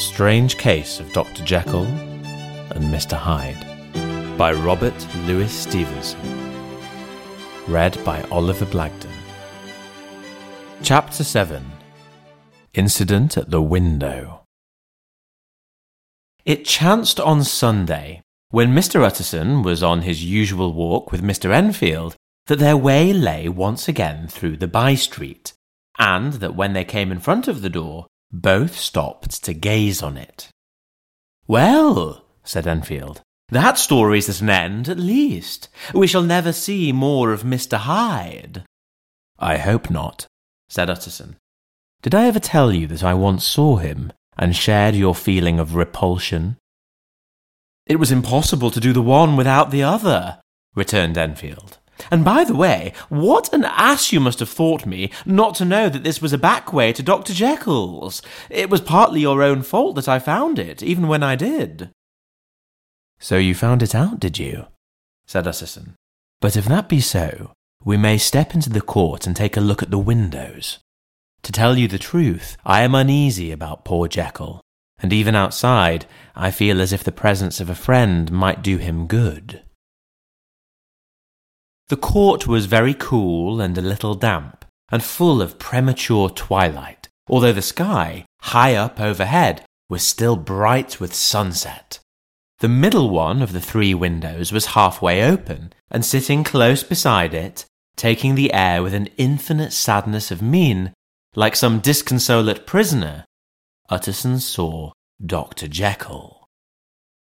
Strange Case of Dr. Jekyll and Mr. Hyde by Robert Louis Stevenson. Read by Oliver Blagden. Chapter 7 Incident at the Window. It chanced on Sunday, when Mr. Utterson was on his usual walk with Mr. Enfield, that their way lay once again through the by street, and that when they came in front of the door, both stopped to gaze on it. Well, said Enfield, that story's at an end, at least. We shall never see more of Mr. Hyde. I hope not, said Utterson. Did I ever tell you that I once saw him and shared your feeling of repulsion? It was impossible to do the one without the other, returned Enfield. And by the way, what an ass you must have thought me not to know that this was a back way to Dr. Jekyll's. It was partly your own fault that I found it, even when I did. So you found it out, did you? said Utterson. But if that be so, we may step into the court and take a look at the windows. To tell you the truth, I am uneasy about poor Jekyll, and even outside, I feel as if the presence of a friend might do him good. The court was very cool and a little damp, and full of premature twilight, although the sky, high up overhead, was still bright with sunset. The middle one of the three windows was halfway open, and sitting close beside it, taking the air with an infinite sadness of mien, like some disconsolate prisoner, Utterson saw Dr. Jekyll.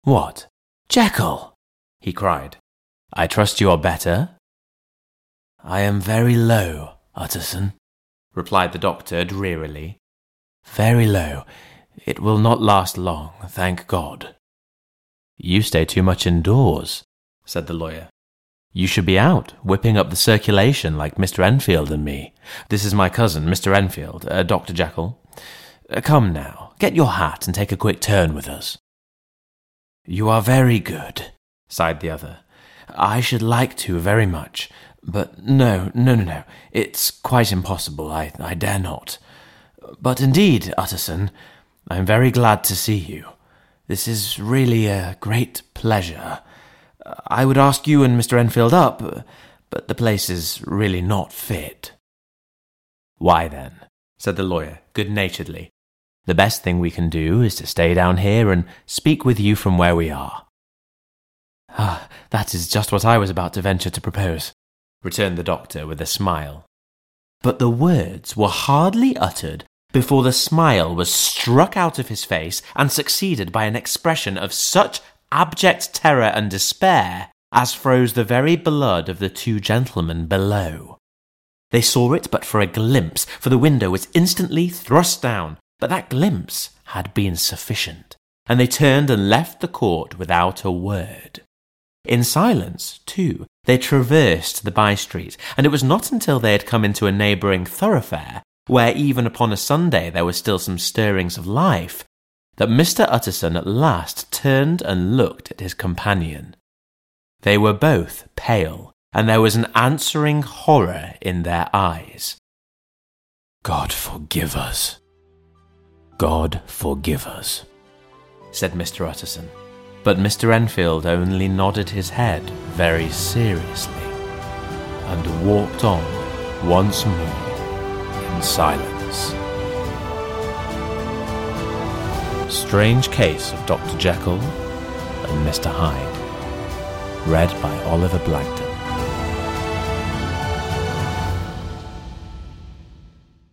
What? Jekyll? he cried. I trust you are better? I am very low, Utterson, replied the doctor drearily. Very low. It will not last long, thank God. You stay too much indoors, said the lawyer. You should be out, whipping up the circulation like Mr. Enfield and me. This is my cousin, Mr. Enfield, uh, Dr. Jekyll. Uh, come now, get your hat and take a quick turn with us. You are very good, sighed the other. I should like to very much, but no, no, no, no. It's quite impossible. I, I dare not. But indeed, Utterson, I am very glad to see you. This is really a great pleasure. I would ask you and Mr. Enfield up, but the place is really not fit. Why then, said the lawyer good naturedly, the best thing we can do is to stay down here and speak with you from where we are. Ah, that is just what I was about to venture to propose, returned the doctor with a smile. But the words were hardly uttered before the smile was struck out of his face and succeeded by an expression of such abject terror and despair as froze the very blood of the two gentlemen below. They saw it but for a glimpse, for the window was instantly thrust down, but that glimpse had been sufficient, and they turned and left the court without a word. In silence, too, they traversed the by street, and it was not until they had come into a neighbouring thoroughfare, where even upon a Sunday there were still some stirrings of life, that Mr. Utterson at last turned and looked at his companion. They were both pale, and there was an answering horror in their eyes. God forgive us. God forgive us, said Mr. Utterson but Mr. Enfield only nodded his head very seriously and walked on once more in silence. Strange Case of Dr. Jekyll and Mr. Hyde, read by Oliver Blagden.